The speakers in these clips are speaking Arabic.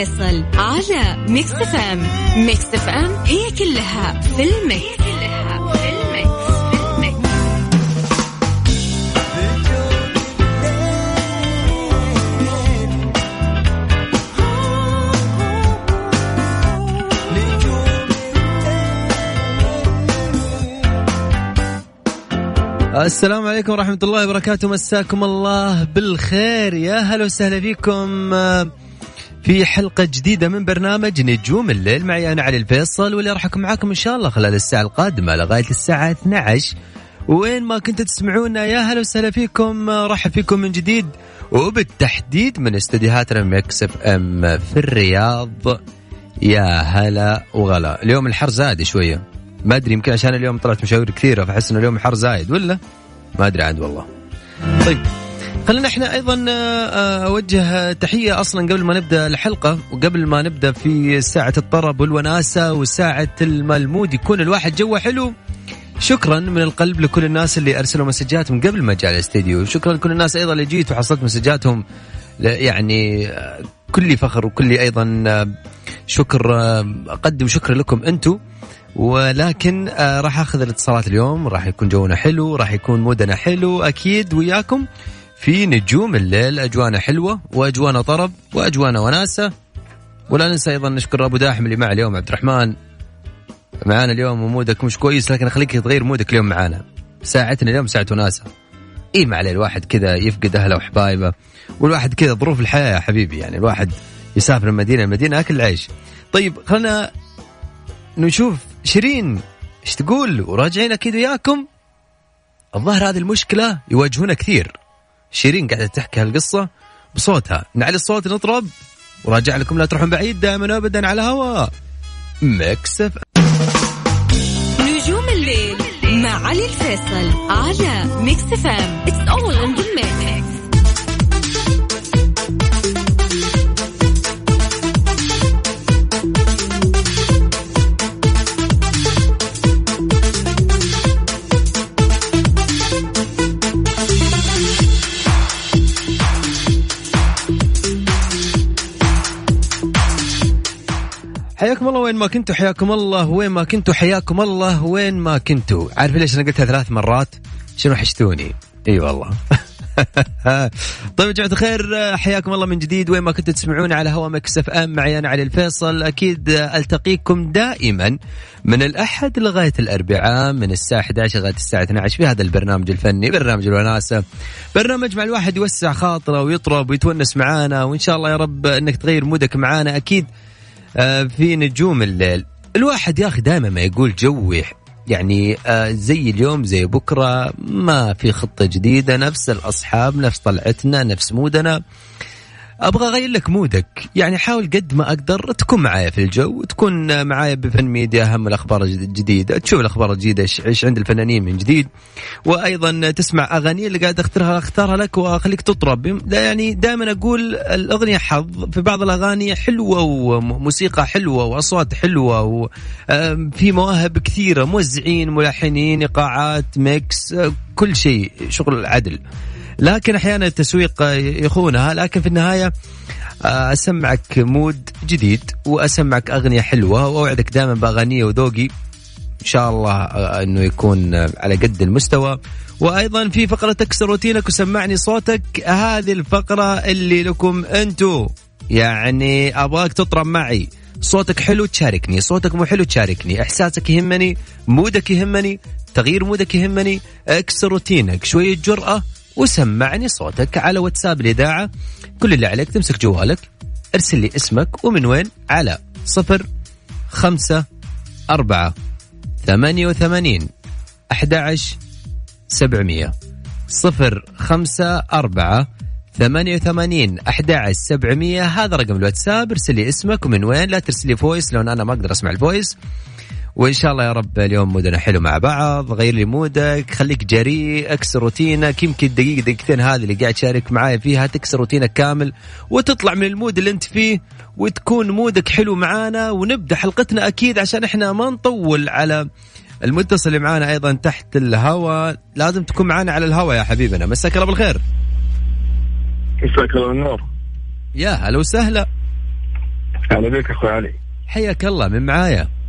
الفيصل على Mix FM Mix FM هي كلها في ال mix. السلام عليكم ورحمة الله وبركاته. مساكم الله بالخير. يا هلا وسهلا فيكم. في حلقة جديدة من برنامج نجوم الليل. معي أنا علي الفيصل واللي راح أكون معاكم إن شاء الله خلال الساعة القادمة لغاية الساعة 12 وين ما كنتوا تسمعونا يا هلا وسهلا فيكم. رحب فيكم من جديد. وبالتحديد من استديوهاتنا Mix FM في الرياض. يا هلا وغلا. اليوم الحر زاد شوية. ما أدري يمكن عشان اليوم طلعت مشاوير كثيرة فأحس انه اليوم الحر زايد ولا؟ ما أدري عاد والله. طيب. خلينا إحنا أيضا آه، آه، اوجه تحية أصلا قبل ما نبدأ الحلقة وقبل ما نبدأ في ساعة الطرب والوناسة وساعة الملمود يكون الواحد جوه حلو. شكرا من القلب لكل الناس اللي أرسلوا مسجاتهم قبل ما جاء الاستديو. شكرا لكل الناس أيضا اللي جيت وحصلت مسجاتهم. يعني آه، كلي فخر وكلي أيضا شكر أقدم شكر لكم أنتم ولكن راح أخذ الاتصالات اليوم راح يكون جونا حلو راح يكون مودنا حلو أكيد وياكم. في نجوم الليل أجوانا حلوة وأجوانا طرب وأجوانا وناسة. ولا ننسى أيضا نشكر أبو داحم اللي معه اليوم عبد الرحمن. معانا اليوم ومودك مش كويس لكن خليك تغير مودك اليوم معانا. ساعتنا اليوم ساعة وناسة. اي ما عليه الواحد كذا يفقد أهله وحبايبه. والواحد كذا ظروف الحياة يا حبيبي يعني الواحد يسافر من مدينة لمدينة أكل العيش طيب خلنا نشوف شيرين إيش تقول؟ وراجعين أكيد وياكم. الظاهر هذه المشكلة يواجهونها كثير. شيرين قاعدة تحكي هالقصة بصوتها. نعلي الصوت نطرب. وراجع لكم لا تروحون بعيد دائما ابدا على هوا. Mix FM نجوم الليل مع علي الفيصل على Mix FM it's all in the حياكم الله وين ما كنتوا حياكم الله وين ما كنتوا حياكم الله وين ما كنتوا. عارف ليش أنا قلتها ثلاث مرات؟ لأنه وحشتوني؟ إي والله. طيب يا جماعة الخير حياكم الله من جديد. وين ما كنتوا تسمعون على هوا FM معي أنا علي الفيصل. أكيد ألتقيكم دائما من الأحد لغاية الأربعاء من الساعة 11 لغاية الساعة 12 في هذا البرنامج الفني برنامج الوناسة. برنامج مع الواحد يوسع خاطره ويطرب ويتونس معانا. وإن شاء الله يا رب إنك تغير mood ك معانا. أكيد في نجوم الليل الواحد يا أخي دائما ما يقول جوي يعني آه، زي اليوم زي بكرة ما في خطة جديدة نفس الأصحاب نفس طلعتنا نفس mood نا. أبغى أغير لك mood ك. يعني حاول قد ما أقدر تكون معايا في الجو تكون معايا بفن ميديا أهم الأخبار الجديدة تشوف الأخبار الجديدة إيش عند الفنانين من جديد. وأيضا تسمع أغاني اللي قاعد أختارها أختارها لك وأخليك تطرب. لا يعني دائما أقول الأغنية حظ في بعض الأغاني حلوة وموسيقى حلوة وأصوات حلوة وفي مواهب كثيرة موزعين ملحنين إيقاعات mix كل شيء شغل عدل لكن أحيانا التسويق يخونها لكن في النهاية آه، أسمعك mood جديد وأسمعك أغنية حلوة وأوعدك دائما بأغانية وذوقي. إن شاء الله آه، إنه يكون على قد المستوى. وأيضا في فقرة تكسر روتينك وسمعني صوتك هذه الفقرة اللي لكم أنتو. يعني أبغاك تطرب معي. صوتك حلو تشاركني صوتك مو حلو تشاركني. إحساسك يهمني mood ك يهمني تغيير mood ك يهمني. اكسر روتينك شوية جرأة وسمعني صوتك على واتساب الإذاعة. كل اللي عليك تمسك جوالك ارسل لي اسمك ومن وين؟ على صفر خمسة أربعة ثمانية وثمانين أحد سبعمية. صفر خمسة أربعة 88 11 700 هذا رقم الواتساب ارسل لي اسمك ومن وين؟ لا ترسل لي voice لأن أنا ما أقدر أسمع ال voice. وإن شاء الله يا رب اليوم mood نا حلو مع بعض غير لي mood ك خليك جريء اكسر روتينك يمكن دقيقة دقيقتين هذه اللي قاعد تشارك معايا فيها تكسر روتينك كامل وتطلع من ال mood اللي انت فيه وتكون mood ك حلو معانا ونبدأ حلقتنا أكيد عشان إحنا ما نطول على المتصل اللي معانا أيضا تحت الهواء لازم تكون معانا على الهواء يا حبيبنا مساك الله بالخير. مساك الله النور يا هلا وسهلا. أهلا بك أخوي علي. حياك الله من معايا؟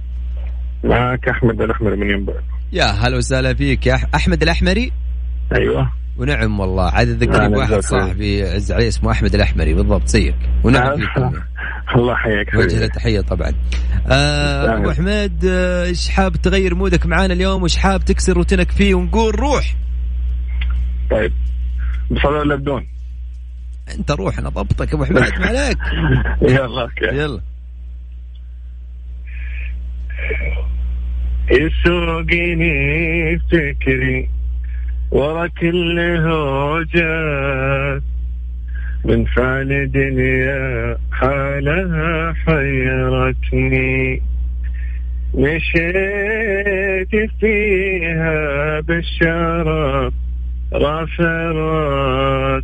معك أحمد الأحمر من ينبع يا هلا وسهلا فيك. يا أحمد الأحمري؟ أيوه. ونعم والله. عاد ذكرني الله. صاحبي عز عليه اسمه أحمد الأحمري. بالضبط زيك. ونعم فيكم الله يحييك وجه له تحية طبعا. آه. أبو حميد آه، إيش حاب تغير مودك معانا اليوم؟ وإيش حاب تكسر روتينك فيه؟ ونقول روح. طيب. بصلاة ولا بدون؟ أنت روح أنا ضبطك أبو حميد ما عليك. يلا يلا. يسوقني فكري ورا كل هوجات من فعل دنيا حالها حيرتني. مشيت فيها بالشرف رافع راس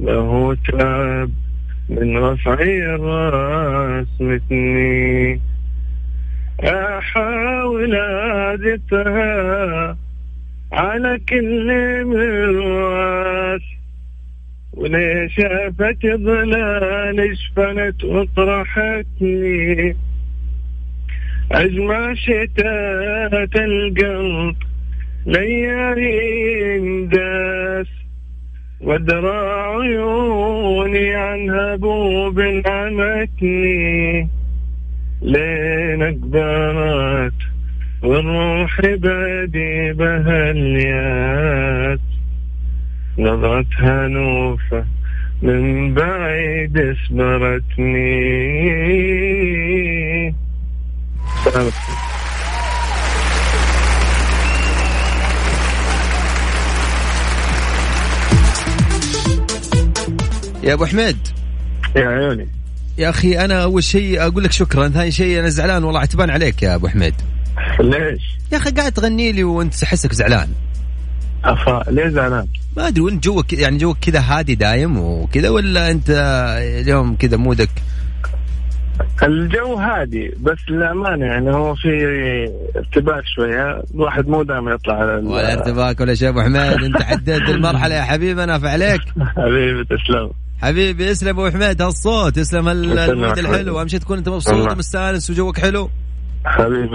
له تعب من رفع الرأس مثني. أحاول أعزفها على كل مرواس وليش شافت ظلال شفنت وطرحتني. أجمع شتات القلب ليالي داس. ودرى عيوني عن هبوب عمتني لين اقبرت والروح بادي بها الياس نظرتها نوفة من بعيد اسبرتني يا أبو حميد. يا عيوني. يا أخي أنا أول شيء أقول لك شكرا ثاني شيء أنا زعلان والله عتبان عليك يا أبو حميد. ليش؟ يا أخي قاعد تغني لي وأنت أحسك زعلان. أفا ليه زعلان؟ ما أدري وأنت جوك يعني جوك كذا هادي دايم وكذا ولا أنت اليوم كذا مودك؟ الجو هادي بس للأمانة يعني هو في ارتباك شوية الواحد مو دائما يطلع على ولا ارتباك ولا شيء أبو حميد أنت عديت المرحلة يا حبيبي أنا فعليك حبيبي تسلم. حبيبي اسلم أبو حميد هالصوت اسلم ال- يسلمك المود حبيبي. الحلو. اهم شيء تكون أنت مبسوط. ومستانس وجوك حلو. حبيبي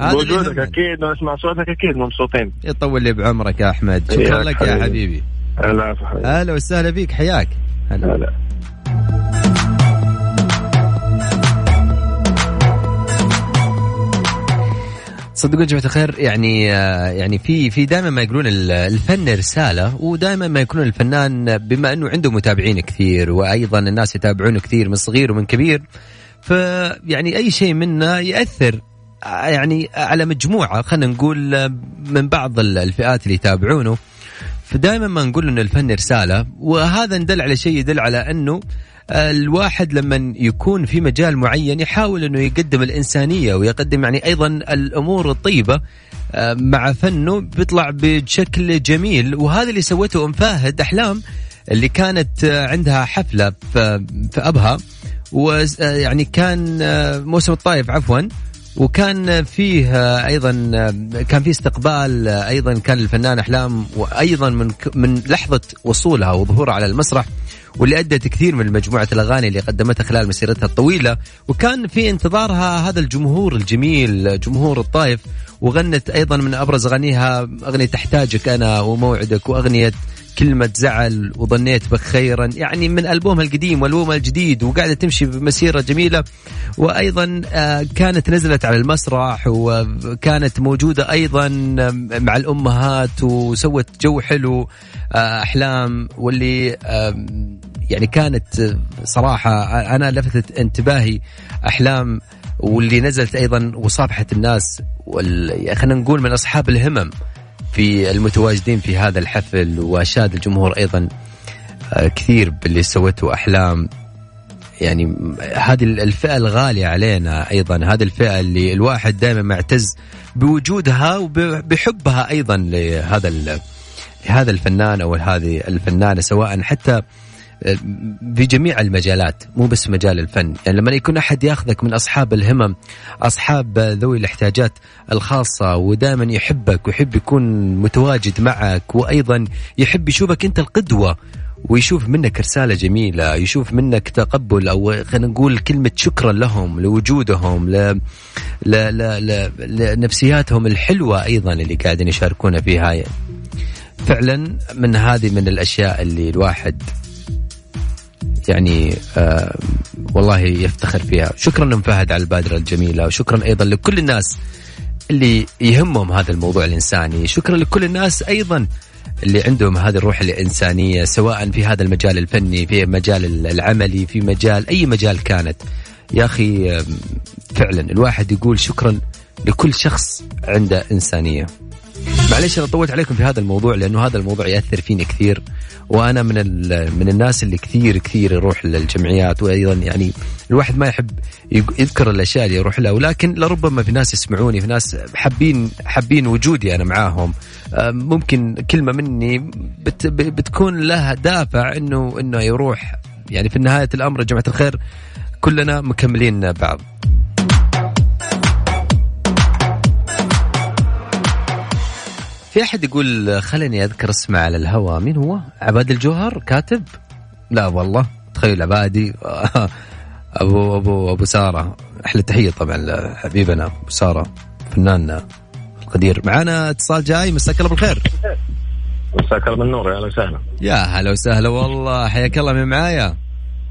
بوجودك يهمنا. أكيد ونسمع صوتك أكيد مبسوطين. يطول لي بعمرك يا أحمد. شكرا لك يا حبيبي. العفو حبيبي. هلا وسهلا. فيك حياك. هلا. يا جماعة الخير يعني آه، يعني في في دائما ما يقولون ال- الفن رسالة ودائما ما يكون الفنان بما أنه عنده متابعين كثير وأيضا الناس يتابعونه كثير من صغير ومن كبير فيعني أي شيء منه يأثر آه، يعني على مجموعة خلينا نقول آه، من بعض ال- الفئات اللي يتابعونه. فدائما ما نقول إنه الفن رسالة وهذا ندل على شيء يدل على أنه الواحد لما يكون في مجال معين يحاول إنه يقدم الإنسانية ويقدم يعني أيضا الأمور الطيبة آه، مع فنه بيطلع بشكل جميل. وهذا اللي سوته أم فاهد أحلام اللي كانت آه، عندها حفلة في في أبها ويعني كان آه، موسم الطايف عفوا وكان فيه أيضا كان فيه استقبال أيضا كان الفنان أحلام وأيضا من من لحظة وصولها وظهورها على المسرح. واللي أدت كثير من مجموعة الأغاني اللي قدمتها خلال مسيرتها الطويلة. وكان في انتظارها هذا الجمهور الجميل جمهور الطايف. وغنت أيضا من أبرز أغانيها أغنية تحتاجك أنا وموعدك وأغنية كلمة زعل وظنيت بك خيرا يعني من ألبومها القديم والألبومها الجديد وقاعدة تمشي بمسيرة جميلة. وأيضا آه، كانت نزلت على المسرح وكانت موجودة أيضا مع الأمهات وسوت جو حلو آه، أحلام واللي يعني كانت آه، صراحة أنا لفتت انتباهي أحلام واللي نزلت أيضا وصافحت الناس وال... خلينا نقول من أصحاب الهمم في المتواجدين في هذا الحفل وأشاد الجمهور أيضا آه، كثير باللي سوته أحلام. يعني هذه الفئة الغالية علينا أيضا هذه الفئة اللي الواحد دائما معتز بوجودها وبحبها أيضا لهذا لهذا الفنان أو هذه الفنانة سواء حتى في جميع المجالات مو بس مجال الفن. يعني لما يكون أحد ياخذك من أصحاب الهمم أصحاب ذوي الاحتياجات الخاصة ودائما يحبك ويحب يكون متواجد معك وأيضا يحب يشوفك أنت القدوة ويشوف منك رسالة جميلة يشوف منك تقبل أو خلينا نقول كلمة شكرا لهم لوجودهم ل... ل... ل... ل... لنفسياتهم الحلوة أيضا اللي قاعدين يشاركونا فيها. فعلا من هذه من الأشياء اللي الواحد يعني آه والله يفتخر فيها. شكرا لم فهد على البادرة الجميلة وشكرا أيضا لكل الناس اللي يهمهم هذا الموضوع الإنساني. شكرا لكل الناس أيضا اللي عندهم هذه الروح الإنسانية سواء في هذا المجال الفني في مجال العملي في مجال أي مجال كانت. يا أخي فعلا الواحد يقول شكرا لكل شخص عنده إنسانية. معليش أنا طولت عليكم في هذا الموضوع لأنه هذا الموضوع يأثر فيني كثير وأنا من من الناس اللي كثير كثير يروح للجمعيات وأيضا يعني الواحد ما يحب يذكر الأشياء اللي يروح لها ولكن لربما في ناس يسمعوني في ناس حابين حابين وجودي أنا معاهم. ممكن كلمة مني بت بتكون لها دافع إنه إنه يروح. يعني في نهايه الأمر جماعة الخير كلنا مكملين بعض. في أحد يقول خليني أذكر اسمه على الهواء مين هو؟ عباد الجوهر كاتب؟ لا والله تخيل عبادي. أبو أبو أبو سارة. إحلى تحية طبعا لحبيبنا أبو سارة فناننا القدير. معنا اتصال جاي مساك الله بالخير. مساك الله بالنور يا أهلا وسهلا. يا هلا وسهلا والله حياك الله من معايا.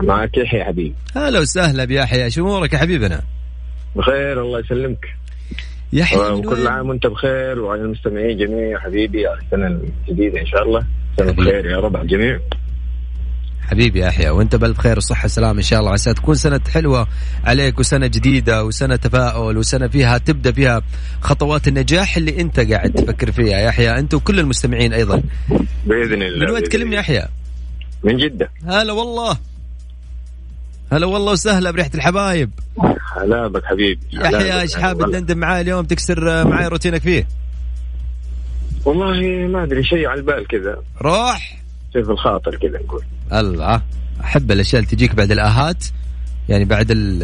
معك يحيى حبيبي هلا وسهلا بيحيى شو أمورك يا حبيبنا؟ بخير الله يسلمك. يحيى وكل عام وانت بخير وعلى المستمعين جميع حبيبي على السنة الجديدة إن شاء الله. سنة بخير يا رب على الجميع. حبيبي يا يحيى وانت بألف خير وصحة وسلامة إن شاء الله. عسى تكون سنة حلوة عليك وسنة جديدة وسنة تفاؤل وسنة فيها تبدأ فيها خطوات النجاح اللي أنت قاعد تفكر فيها. يا يحيى أنت وكل المستمعين أيضا. بإذن الله من وين تكلمني يحيى؟ من جدة. هلا والله. هلا والله وسهلا بريحة الحبايب. هلا بك حبيبي. يحيى إيش حاب تندم معاي اليوم؟ تكسر معاي روتينك فيه؟ والله ما أدري شيء على البال كذا. روح. شيء في الخاطر كذا نقول. الله. أحب الأشياء اللي تجيك بعد الآهات. يعني بعد ال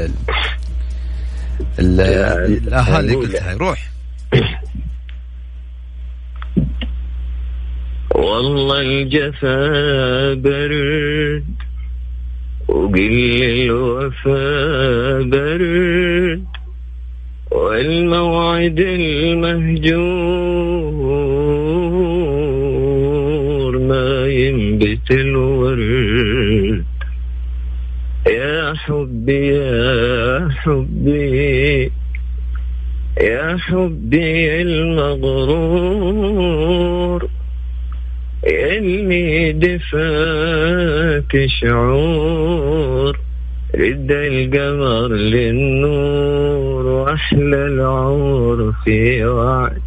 ال الآهات اللي قلتها. روح. والله الجفا برد. وقل الوفا برد والموعد المهجور ما ينبت الورد. يا حبي يا حبي يا حبي المغرور. علمي دفاك شعور رد القمر للنور وأحلى العور في وعد.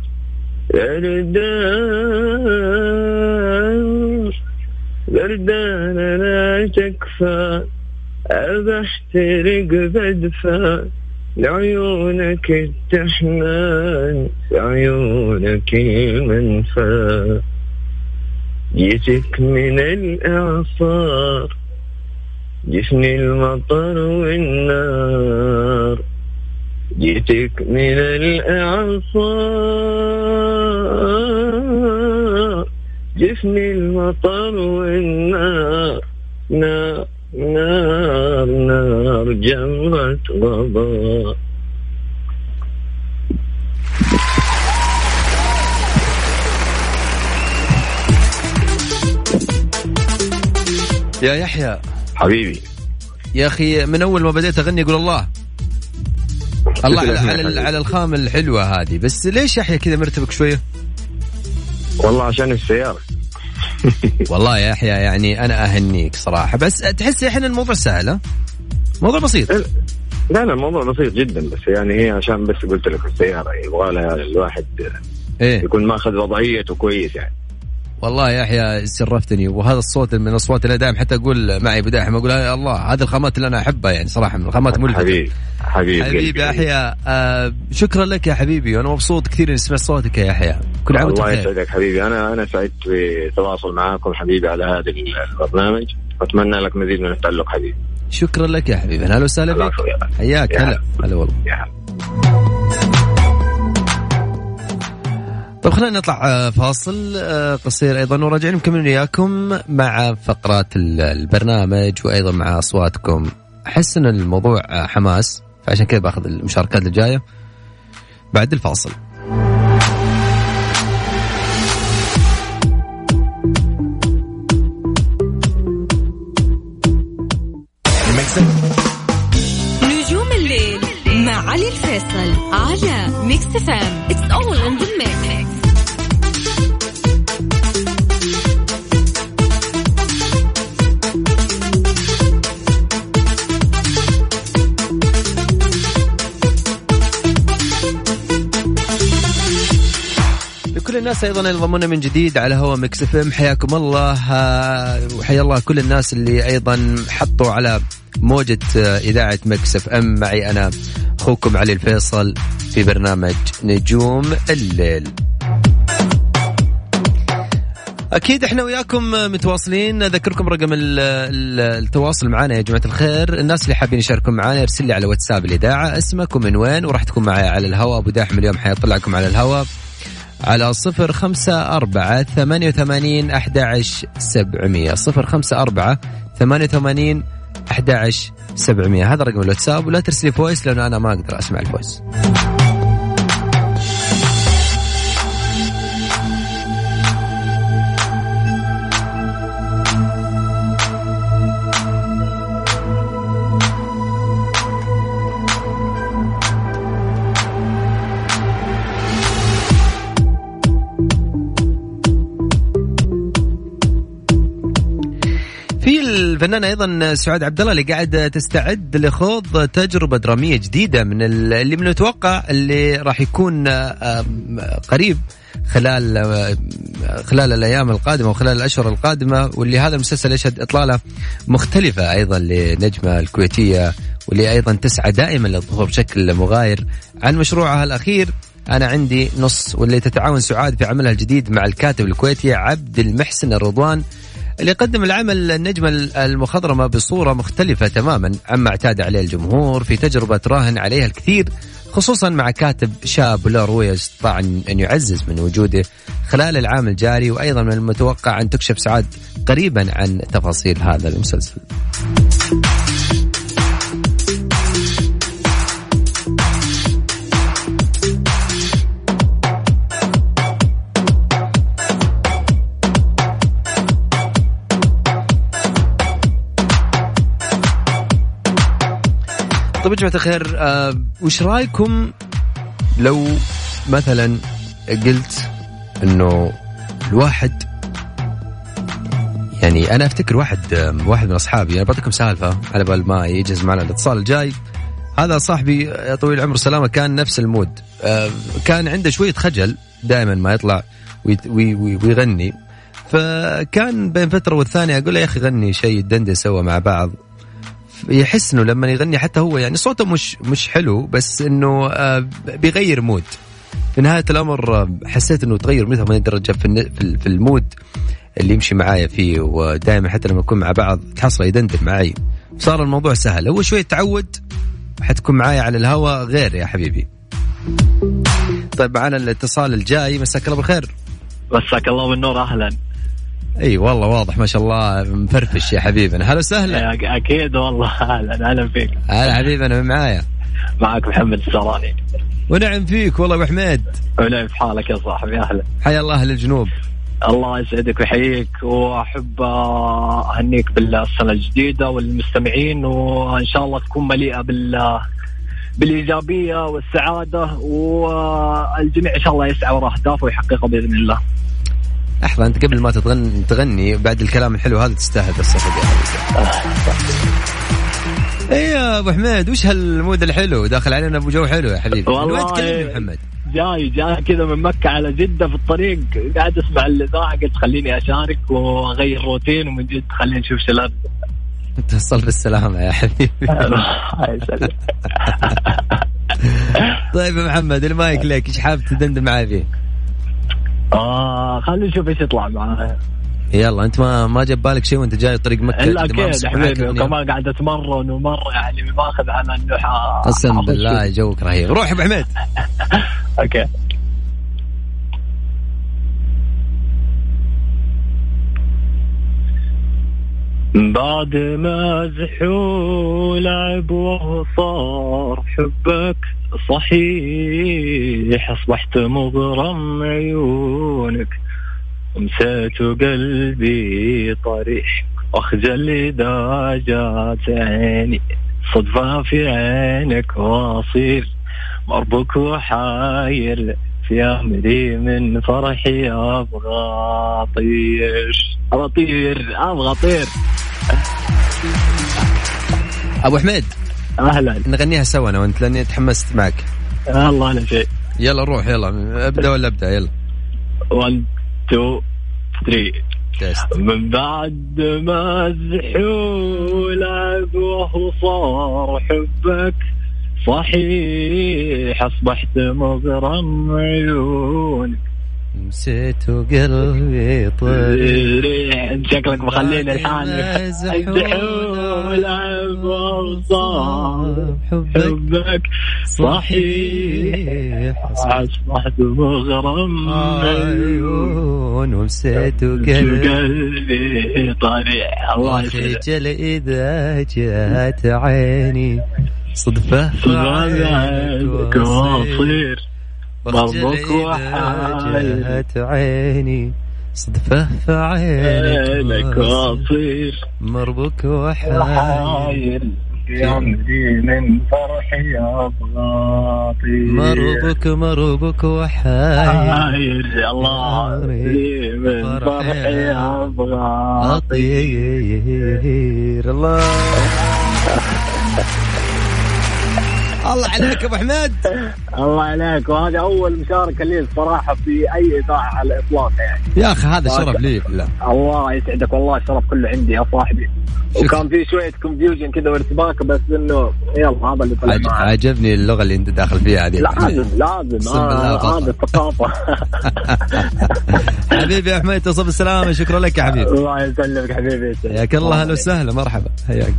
بردان بردان لا تكفى أبحترق بدفى. لعيونك التحنان عيونك المنفى. جيتك من الإعصار جفني المطر والنار. جيتك من الإعصار جفني المطر والنار. نار نار نار جمرة غضاء يا يحيى. حبيبي. يا أخي من أول ما بديت أغني يقول الله. الله على على, على الخامه الحلوة هذه. بس ليش يحيى كذا مرتبك شوية؟ والله عشان السيارة. والله يا يحيى يعني أنا أهنيك صراحة. بس تحس الحين الموضوع سهل ها؟ موضوع بسيط. لا لا الموضوع بسيط جدا. بس يعني هي عشان بس قلت لك السيارة يبغى لها الواحد إيه. يكون ماخذ وضعيته كويس يعني. والله يا يحيى شرفتني. وهذا الصوت من الاصوات اللي دائما حتى أقول معي بداحم أقول يا الله هذه الخامات اللي أنا أحبها يعني صراحة من الخامات ملفتة حبيبي حبيبي حبيبي يحيى آه شكرا لك يا حبيبي وأنا مبسوط كثير إني اسمع صوتك يا يحيى كل عام وأنت الله يسعدك حبيبي. أنا أنا سعدت بالتواصل معاكم حبيبي على هذا البرنامج. واتمنى لك مزيد من التالق حبيبي. شكرا لك يا حبيبي. أهلا وسهلا بك. حياك. يا هلا. هلا. هلا والله. طيب خلينا نطلع آه، فاصل آه، قصير أيضا وراجعين مكملين وياكم مع فقرات ال- البرنامج وأيضا مع أصواتكم. أحس إن الموضوع آه، حماس فعشان كذا باخذ المشاركات الجايه بعد الفاصل. نجوم الليل مع علي الفيصل على Mix FM لكل الناس أيضا ينضمون من جديد على هوا Mix FM. حياكم الله. آه، وحيا الله كل الناس اللي أيضا حطوا على موجة آه، إذاعة Mix FM. معي أنا أخوكم علي الفيصل في برنامج نجوم الليل. أكيد إحنا وياكم متواصلين. أذكركم رقم ال- ال- التواصل معنا يا جماعة الخير. الناس اللي حابين يشاركون معنا يرسل لي على واتساب الإذاعة اسمك ومن وين وراح تكون معي على الهواء أبو داحم اليوم حيطلعكم على الهواء على صفر خمسة أربعة ثمانية وثمانين أحد سبعمية. صفر خمسة أربعة ثمانية وثمانين أحد سبعمية. هذا رقم الواتساب ولا ترسلي voice لأنه أنا ما أقدر أسمع ال voice. في الفنانه أيضا سعاد عبد الله اللي قاعدة تستعد لخوض تجربة درامية جديدة من ال- اللي من المتوقع اللي راح يكون قريب خلال خلال الأيام القادمة وخلال الأشهر القادمة واللي هذا المسلسل يشهد إطلالة مختلفة أيضا لنجمة الكويتية واللي أيضا تسعى دائما للظهور بشكل مغاير. عن مشروعها الأخير أنا عندي نص واللي تتعاون سعاد في عملها الجديد مع الكاتب الكويتي عبد المحسن الرضوان. اللي قدم العمل النجمة المخضرمة بصورة مختلفة تماما عما اعتاد عليه الجمهور في تجربة راهن عليها الكثير خصوصا مع كاتب شاب وله رؤية استطاع أن يعزز من وجوده خلال العام الجاري وأيضا من المتوقع أن تكشف سعاد قريبا عن تفاصيل هذا المسلسل. طيب يا جماعة الخير آه وش رأيكم لو مثلا قلت إنه الواحد يعني أنا أفتكر واحد آه، واحد من أصحابي أنا بعطيكم سالفة على بال ما يجهز معنا الاتصال الجاي. هذا صاحبي يا طويل العمر سلامة كان نفس المود. آه، كان عنده شوية خجل دائما ما يطلع ويغني. فكان بين فترة والثانية أقول له يا أخي غني شيء دندن سوا مع بعض. يحس إنه لما يغني حتى هو يعني صوته مش مش حلو بس إنه آه، بيغير mood في نهاية الأمر آه، حسيت إنه تغير mood 80 درجه في في ال mood اللي يمشي معايا فيه. ودائما حتى لما نكون مع بعض تحصل يدندن معي صار الموضوع سهل. هو شوي تعود حتكون معايا على الهواء غير يا حبيبي. طيب معنا الاتصال الجاي. مساك الله بالخير. مساك الله بالنور أهلا. إي والله واضح ما شاء الله مفرفش يا حبيبنا. هلا وسهلا. أكيد والله. أهلا أهلا فيك. هلا حبيبنا من معايا؟ معك محمد السراني ونعم فيك والله أبو حميد. ولعب حالك يا صاحبي أهلا. حيا الله أهل الجنوب. الله يسعدك ويحييك وأحب آه، أهنيك بالسنة الجديدة والمستمعين وإن شاء الله تكون مليئة بال بالإيجابية والسعادة والجميع إن شاء الله يسعى وراء أهدافه ويحققها بإذن الله. لحظة أنت قبل ما تغني تغني بعد الكلام الحلو هذا تستاهل الصفقة يا حبيبي. إيه يا أبو حميد وش هال mood الحلو داخل علينا أبو جو حلو يا حبيبي والله وين تكلمني محمد؟ جاي جاي كذا من مكة على جدة في الطريق قاعد أسمع الإذاعة قلت خليني أشارك وأغير روتين ومن جد خلينا نشوف شلون توصل بالسلامة يا حبيبي طيب يا محمد المايك لك إيش حابب تدندن معي فيه؟ آه خلينا نشوف إيش يطلع معايا يلا أنت ما ما جاب بالك شيء وأنت جاي طريق مكة؟ إلا أكيد حبيبي وكمان قاعد أتمرن ومرة يعني باخذ على انه قسم بالله جوك رهيب. روح أبو حميد. أوكي. بعد ما زحوا لعب وصار حبك صحيح أصبحت مغرم عيونك. مسيت قلبي طريح واخجل اذا جات عيني. صدفة في عينك وأصير مربوك وحاير في أمري من فرحي أبغى أطير. أبغى أطير أبغى أطير. أبو حميد. أهلا. نغنيها سوا أنا وأنت لأني تحمست معك. الله أنا شيء. يلا روح يلا. أبدأ ولا أبدأ؟ يلا. 1 2 3 من بعد ما زحول وهو صار حبك صحيح أصبحت مغرم عيونك. نسيت قلبي طير شكلك مخليني الحان. وصار حبك صحيح. أصبحت مغرم عيون ومسيت قلبي؟ طريح الله خجل اذا جات عيني. صدفة فعلك وأصير. مربك وحاجات عيني صدفة في عينك واصير مربك وحاير عمري من فرحي أبغى مربك مربك وحاير الله من فرحي أبغى اطير الله. الله عليك أبو حميد. الله عليك. وهذه أول مشاركة لي الصراحة في أي إذاعة على الإطلاق يعني. يا أخي هذا شرف لي. بالله الله يسعدك. والله الشرف كله عندي يا صاحبي. وكان في شوية كونفيوجن كذا وارتباك بس إنه يلا هذا اللي طلع معي عجبني اللغة اللي أنت داخل فيها هذه لازم لازم. آه هذا الثقافه حبيبي يا حميد تصب السلامة. شكرا لك يا حبيبي. الله يسلمك حبيبي. حياك الله. أهلا وسهلا. مرحبا. حياك.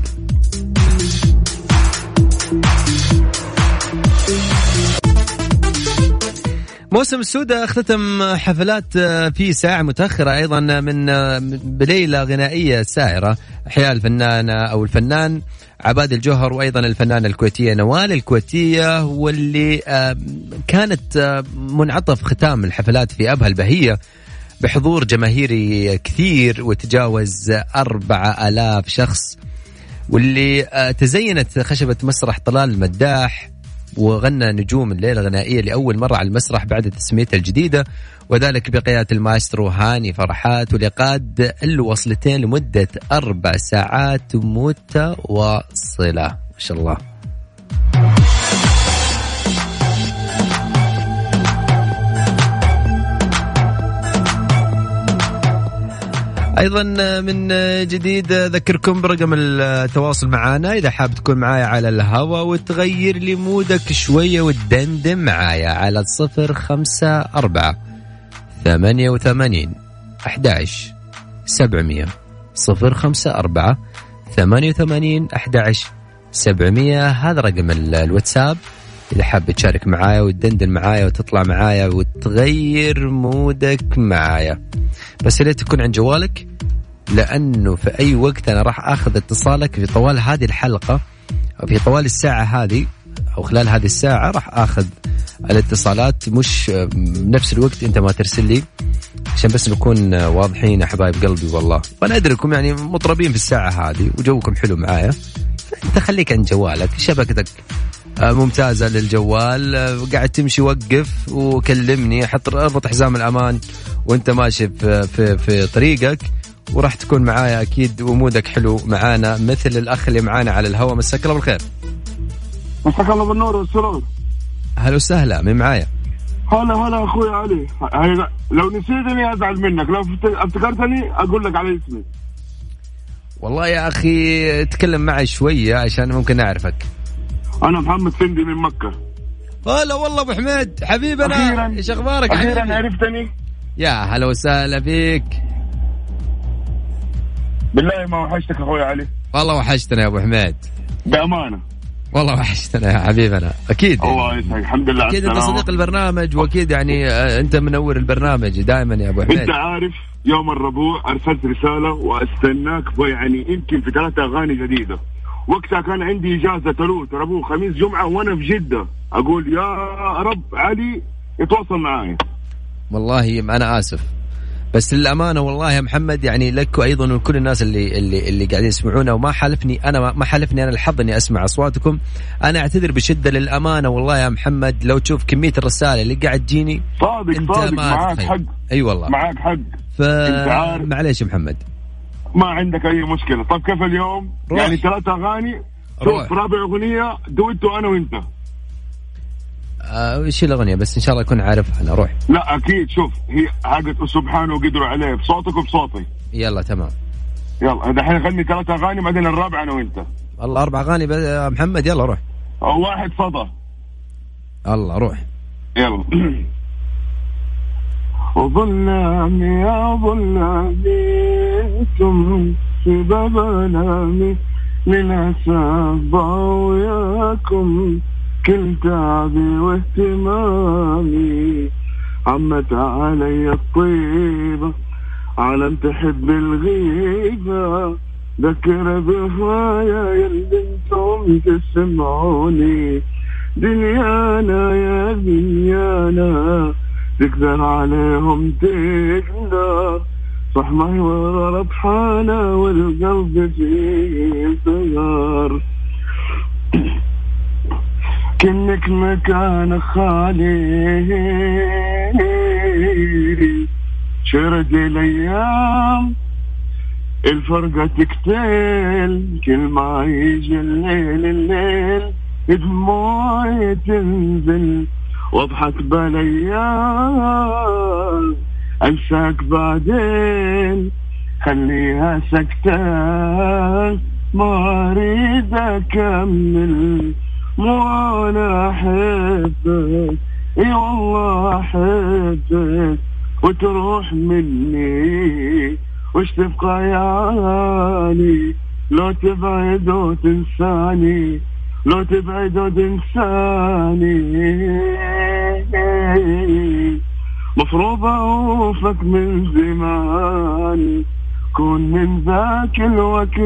موسم السودة اختتم حفلات في ساعة متأخرة أيضا من بليلة غنائية ساهرة أحياء الفنانة أو الفنان عباد الجوهر وأيضا الفنانة الكويتية نوال الكويتية واللي كانت منعطف ختام الحفلات في أبها البهية بحضور جماهيري كثير وتجاوز أربعة آلاف شخص واللي تزينت خشبة مسرح طلال المداح وغنى نجوم الليلة الغنائية لأول مرة على المسرح بعد تسميته الجديدة وذلك بقيادة المايسترو هاني فرحات ولقاد الوصلتين لمدة أربع ساعات متواصلة. ما شاء الله. أيضا من جديد أذكركم برقم التواصل معنا إذا حاب تكون معايا على الهواء وتغير لي مودك شوية وتدندن معايا على الصفر خمسة أربعة ثمانية وثمانين أحداش سبعمية. صفر خمسة أربعة ثمانية وثمانين أحداش سبعمية. هذا رقم الواتساب. إذا حاب تشارك معايا وتدندن معايا وتطلع معايا وتغير مودك معايا. بس يا تكون عند جوالك لأنه في أي وقت أنا راح أخذ اتصالك في طوال هذه الحلقة أو في طوال الساعة هذه أو خلال هذه الساعة راح أخذ الاتصالات. مش بنفس الوقت أنت ما ترسل لي عشان بس نكون واضحين يا حبايب قلبي والله. وأنا أدري انكم يعني مطربين في الساعة هذه وجوكم حلو معايا. أنت خليك عند جوالك شبكتك ممتازة للجوال. قاعد تمشي وقف وكلمني حط اربط حزام الأمان وانت ماشي في, في, في طريقك وراح تكون معايا أكيد ومودك حلو معانا مثل الأخ اللي معانا على الهواء. مساك الله بالخير. مساك الله بالنور والسرور هلا وسهلا من معايا؟ هلا هلا أخوي علي. لو نسيتني أزعل منك. لو افت- افتكرتني أقول لك على اسمي. والله يا أخي تكلم معي شوية عشان ممكن اعرفك أنا محمد فندي من مكة. هلا والله أبو حميد. حبيبنا. إيش أخبارك أخيرا؟ عرفتني. يا هلا وسهلا فيك. بالله ما وحشتك أخوي علي. والله وحشتنا يا أبو حميد. بأمانة. والله وحشتنا يا حبيبنا. أكيد الله يسعدك. الحمد لله أكيد أنت. صديق البرنامج وأكيد يعني آه، أنت منور البرنامج دائما يا أبو حميد. أنت عارف يوم الربوع أرسلت رسالة وأستناك يعني يمكن في ثلاث أغاني جديدة. وقتها كان عندي إجازة ثلوث ربوع خميس جمعة وأنا في جدة. أقول يا رب علي يتواصل معي والله أنا آسف. بس للأمانة والله يا محمد يعني لك وأيضا ولكل الناس اللي اللي اللي قاعدين يسمعونا وما حالفني أنا ما- حالفني أنا الحظ إني أسمع أصواتكم. أنا أعتذر بشدة للأمانة والله يا محمد لو تشوف كمية الرسائل اللي قاعد تجيني صادق أنت صادق معاك. حق. أي والله. معاك حق. ف. معليش يا محمد. ما عندك أي مشكلة. طب كيف اليوم؟ روح. يعني ثلاث أغاني رابع أغنية دويتو أنا وإنت. آه، إيش الاغنيه بس إن شاء الله أكون عارفها أنا. روح. لا أكيد. شوف هي حقت سبحانه وقدروا عليه. بصوتك وبصوتي. يلا تمام. يلا دحين غني ثلاث أغاني بعدين الرابع أنا وإنت. الله أربع أغاني يا محمد يلا روح. واحد صدى الله روح. يلا. وظلام يا ظلامي أنتم في باب انامي للاسف وياكم كل تعبي واهتمامي. عمت علي الطيبة عالم تحب الغيبة. ذكر بهوايا يلي أنتم تسمعوني دنيانا يا دنيانا تقدر عليهم تقدر. صح ما ورا ربحانة والقلب فيه صغار. كنك مكان خالي. شرد الأيام الفرقة تقتل كل ما يجي الليل الليل دموعي تنزل. واضحك بالايام أنساك بعدين خليها سكتة ما أريد أكمل. مو أحبك. إي والله أحبك. وتروح مني. وش تبقى يعاني لو تبعد وتنساني. لو تبعد وتنساني مفروض اوفك من زمان كون من ذاك الوقت.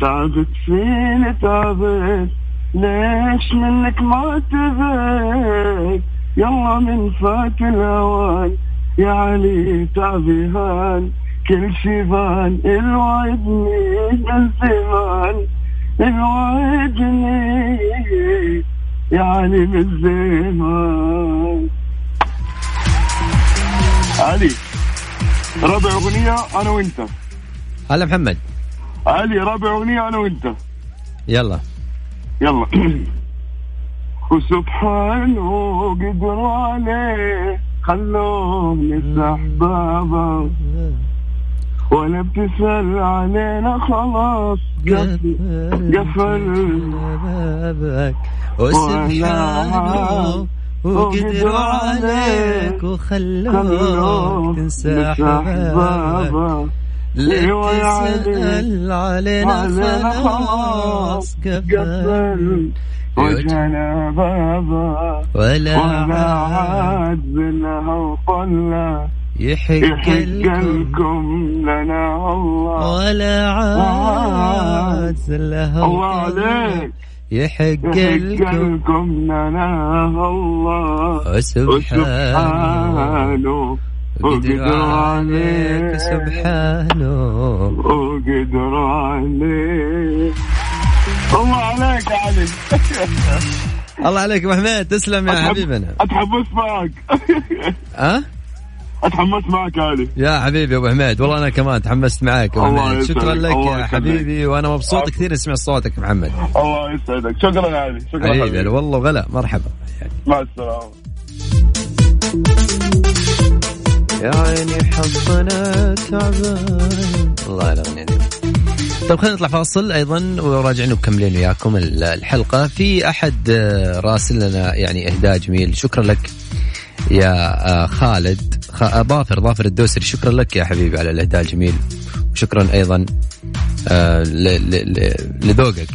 تعبت فين تعبت ليش منك ما تبت يلا من فات الاوان يا علي تعبي هان كل شي بان. الوعدني من زمان الوعدني يا علي من زمان. علي رابع أغنية أنا وأنت. هلا محمد. علي رابع أغنية أنا وأنت. يلا. يلا. وسبحانه قدروا عليه خلوه نفتح بابه ولا بتسأل علينا خلاص. قفل قفل بابك وسبحانه وقدروا عليك وخلوك تنسى حبابك لا أيوة تسأل علينا خلاص قفل وجهنا بابا ولا عاد بنا وطلع يحق لكم لنا الله. ولا عاد لها الله عليك. يحق لكم. لنا الله. وسبحانه. وقدر عليك سبحانه. وقدر عليك. الله عليك يا علي. الله عليك ابو حميد تسلم يا حبيبنا. اتحمس معك ها؟ اتحمس معك يا علي. يا حبيبي أبو حميد والله أنا كمان تحمست أبو الله حميد. شكرا لك يا. حبيبي وأنا مبسوط كثير اسمع صوتك يا محمد. الله يسعدك. شكرا يا علي شكرا حبيبي حبيبي. والله غلا مرحبا. مع السلامة. يا عيني حظنا تعبان الله الاغنيه دي طيب خلينا نطلع فاصل أيضا وراجعين ومكملين وياكم الحلقة. في أحد آه، راسل لنا يعني اهداء جميل. شكرا لك يا آه، خالد. ظافر ظافر الدوسري شكرا لك يا حبيبي على الإهداء الجميل. وشكرا أيضا آه، ل- ل- ل- لذوقك.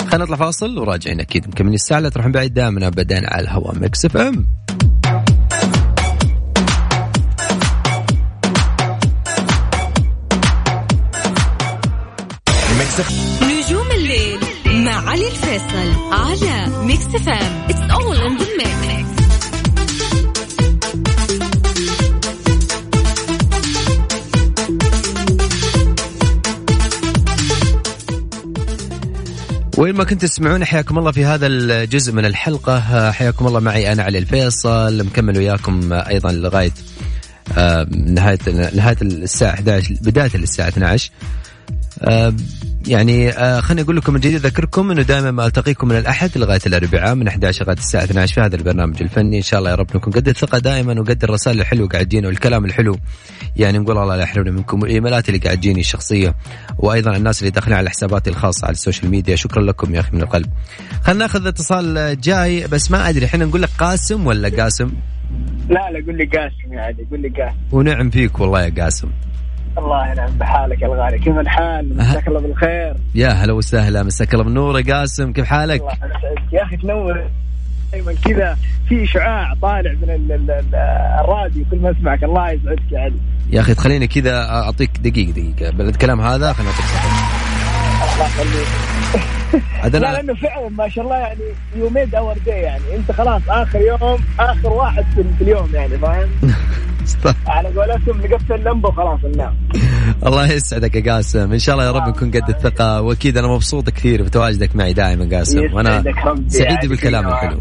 خلينا نطلع فاصل وراجعين أكيد مكملين الساعة. لا تروحون بعيد دائما ابدا على الهواء Mix FM. نجوم الليل مع علي الفيصل على Mix FM it's all in the mix وين ما كنتوا تسمعون حياكم الله في هذا الجزء من الحلقة. حياكم الله معي أنا علي الفيصل مكمل وياكم أيضا لغاية آه، نهاية نهاية الساعة 11 بداية الساعة 12 آه، يعني آه، خليني أقول لكم من جديد أذكركم إنه دائما ما ألتقيكم من الأحد لغاية الأربعاء من 11 لغايه الساعة 12 في هذا البرنامج الفني. إن شاء الله يا رب نكون قد الثقه دائما وقد الرسائل الحلوة قاعد تجينا والكلام الحلو. يعني نقول الله لا يحرمنا منكم. والإيميلات اللي قاعد تجيني الشخصية. وأيضا الناس اللي داخلين على حساباتي الخاصة على ال social media. شكرا لكم يا أخي من القلب. خلينا نأخذ اتصال جاي بس ما أدري إحنا نقول لك قاسم ولا قاسم؟ لا لا قول لي قاسم يا علي قول لي قاسم. ونعم فيك والله يا قاسم. الله ينعم بحالك يا الغالي. كيف الحال؟ مساك الله بالخير. يا هلا وسهلا مساك الله بالنور. يا قاسم كيف حالك؟ الله يا أخي تنور. دائما كذا في إشعاع طالع من ال- ال- ال- الراديو. كل ما أسمعك الله يسعدك يا علي. يا أخي تخليني كذا أعطيك دقيقة دقيقة. بالكلام هذا خليني اعطيك صحيح الله يخليك. عاد لا لأنه فعلا ما شاء الله يعني you made our day يعني. أنت خلاص آخر يوم آخر واحد في اليوم يعني فاهم؟ على قولتهم نقفل اللمبة وخلاص ننام الله يسعدك يا قاسم. إن شاء الله يا رب نكون قد الثقة. وأكيد أنا مبسوط كثير بتواجدك معي دائما قاسم. وأنا سعيد بالكلام. الحلو.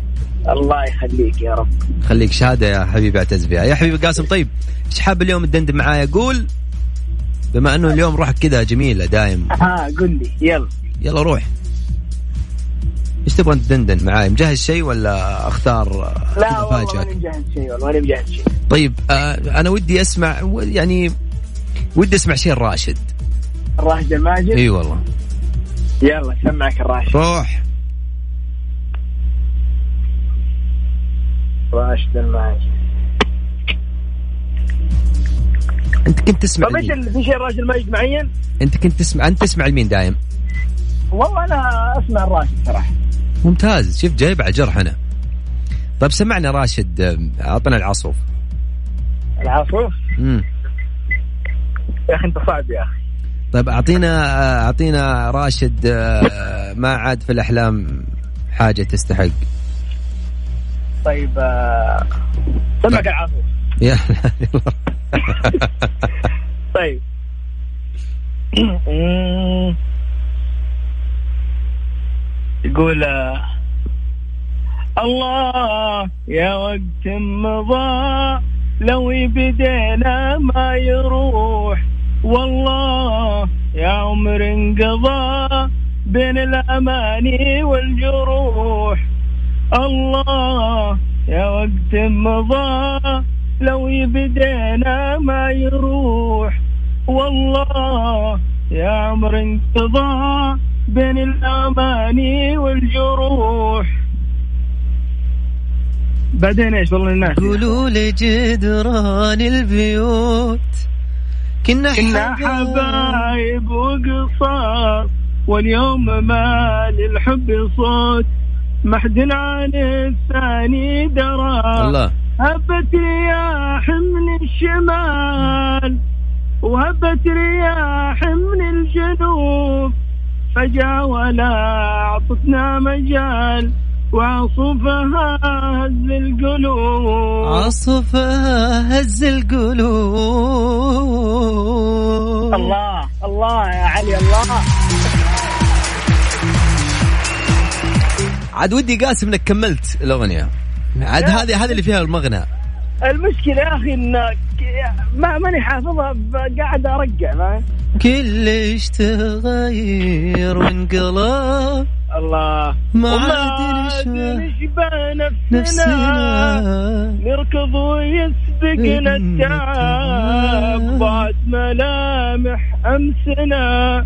الله يخليك يا رب. خليك شهادة يا حبيبي اعتز بها يا حبيبي قاسم طيب إيش حاب اليوم تدندن معايا؟ قول. بما أنه اليوم روحك كذا جميلة دايم. ها قل لي يلا. يلا روح. إيش تبغى تدندن معاي؟ مجهز شيء ولا أختار لا والله ماني مجهز شيء والله ماني مجهز شيء. طيب آه أنا ودي أسمع يعني ودي أسمع شيء الراشد. الراشد الماجد؟ إي والله. يلا سمعك الراشد. روح. راشد الماجد. انت كنت تسمع طيب إيش في شيء الراشد الماجد معين؟ انت كنت تسمع انت تسمع لمين دايم؟ والله أنا أسمع الراشد صراحة. ممتاز. شوف جايب على جرح أنا طيب سمعنا راشد أعطنا العصف العصوف امم يا أخي أنت صعب يا أخي. طيب أعطينا آه، أعطينا راشد آه، ما عاد في الأحلام حاجة تستحق. طيب آه، سمعك العصوف يلا طيب. يقول الله يا وقت مضى لو بدينا ما يروح والله يا عمر انقضى بين الأماني والجروح. الله يا وقت مضى لو يبدينا ما يروح والله يا عمر انقضى بين الأماني والجروح. بعدين إيش والله الناس؟ قولوا لي جدران البيوت. كنا كنا حبايب وقصار واليوم ما للحب صوت. ما حد عن الثاني درى الله. هبت رياح من الشمال وهبت رياح من الجنوب فجأة ولا أعطتنا مجال وعصفها هز القلوب. عصف هز القلوب. الله الله يا علي الله. عاد ودي قاسم إنك كملت الأغنية. عاد هذه هذه اللي فيها المغنى. المشكلة يا أخي إن ما ماني حافظها قاعد أرجع فاهم كلش تغير وانقلب الله. معادن نشبه نفسنا, نفسنا. نركض ويسبقنا التعب ضاعت ملامح أمسنا.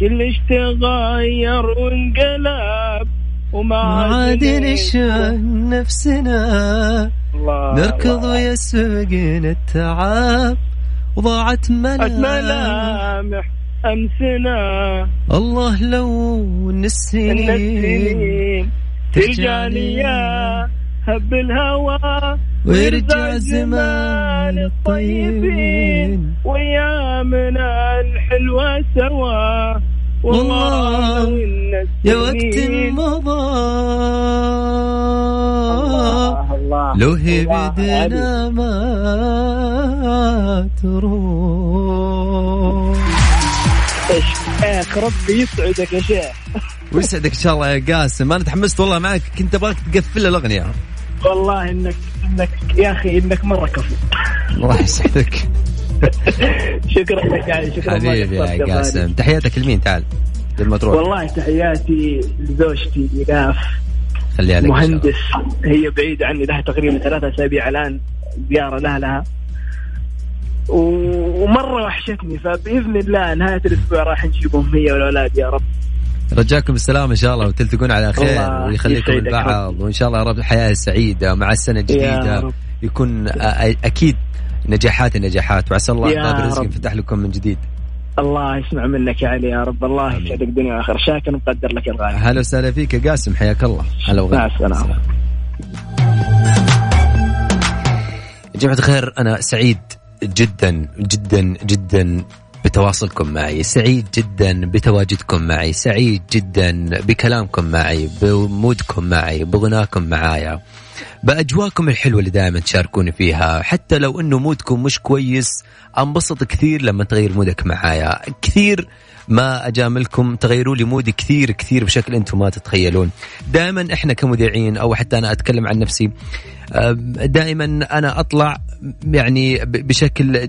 كلش تغير وانقلب معادن شان نفسنا. الله نركض الله. ويسبقنا التعب. وضاعت ضاعت ملامح. أمسنا. الله لو السنين السنين تلقاني هب الهوى. ويرجع زمان الطيبين. وايامنا الحلوه سوا. والله يا وقت مضى لو. بدنا ما تروح. شيخ ربي يسعدك يا شيخ؟ ويسعدك إن شاء الله يا قاسم. أنا تحمست والله معك. كنت أبغاك تقفل الأغنية. والله إنك إنك يا أخي إنك مرة كفو. الله يسعدك. شكرا لك يعني شكرا حبيبي يا. قاسم. تحياتك لمين؟ تعال قبل ما تروح والله تحياتي لزوجتي إيلاف. خليها لك. مهندس هي بعيدة عني لها تقريبا ثلاثة أسابيع الآن زيارة لها لها ومرة وحشتني فبإذن الله نهاية الأسبوع راح نجيبهم هي والأولاد يا رب. رجاكم بالسلامة إن شاء الله وتلتقون على خير ويخليكم البعض. وإن شاء الله يا رب الحياة سعيدة مع الجديدة. رب. يكون أكيد نجاحات النجاحات وعسى الله يا باب الرزق. يفتح لكم من جديد. الله يسمع منك يا علي يا رب. الله. يسعدك دنيا وآخر شاكر ومقدر لك الغالي هلا وسهلا فيك يا قاسم حياك الله. هلا وغلا. مع السلامة. يا جماعة الخير أنا سعيد جدا جدا جدا بتواصلكم معي. سعيد جدا بتواجدكم معي. سعيد جدا بكلامكم معي بمودكم معي بغناكم معايا. بأجواكم الحلوة اللي دائما تشاركوني فيها. حتى لو أنه mood كم مش كويس أنبسط كثير لما تغير mood ك معايا. كثير ما أجاملكم تغيروا لي mood ي كثير كثير بشكل أنتم ما تتخيلون. دائما إحنا كمذيعين أو حتى أنا أتكلم عن نفسي دائما أنا أطلع يعني بشكل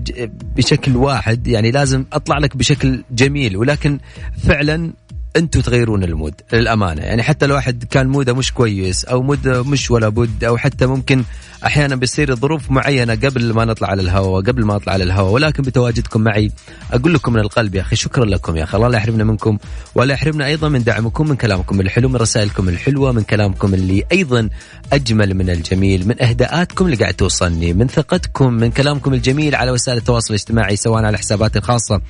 بشكل واحد. يعني لازم أطلع لك بشكل جميل. ولكن فعلا أنتم تغيرون ال mood للأمانة. يعني حتى لو واحد كان mood ه مش كويس أو mood ه مش ولا بد أو حتى ممكن أحيانا بيصير ظروف معينة قبل ما نطلع على الهواء قبل ما أطلع على الهواء. ولكن بتواجدكم معي أقول لكم من القلب يا أخي شكرا لكم يا أخي. الله لا يحرمنا منكم ولا يحرمنا أيضا من دعمكم من كلامكم الحلو من رسائلكم الحلوة من كلامكم اللي أيضا أجمل من الجميل من أهداءاتكم اللي قاعد توصلني من ثقتكم من كلامكم الجميل على وسائل التواصل الاجتماعي سواء على حساباتي الخاصة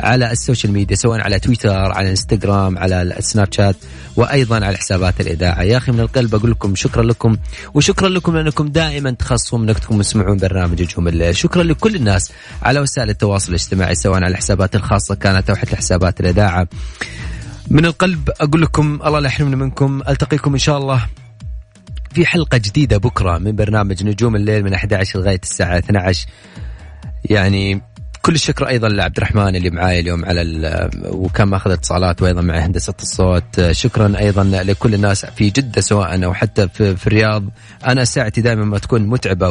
على ال social media سواء على تويتر على إنستغرام على السناب شات وأيضا على حسابات الإذاعة. يا أخي من القلب أقول لكم شكرا لكم وشكرا لكم لأنكم دائما تخصصون أنكم تسمعون برنامج نجوم الليل. شكرا لكل الناس على وسائل التواصل الاجتماعي سواء على حسابات الخاصة كانت أو حتى حسابات الإذاعة. من القلب أقول لكم الله لا يحرمنا منكم. ألتقيكم إن شاء الله في حلقة جديدة بكرة من برنامج نجوم الليل من 11 لغاية الساعة 12 يعني كل الشكر أيضا لعبد الرحمن اللي معاي اليوم على وكان ماخذ اتصالات وأيضا مع هندسة الصوت. شكرا أيضا لكل الناس في جدة سواء أو حتى في, في الرياض. أنا ساعتي دائما ما تكون متعبة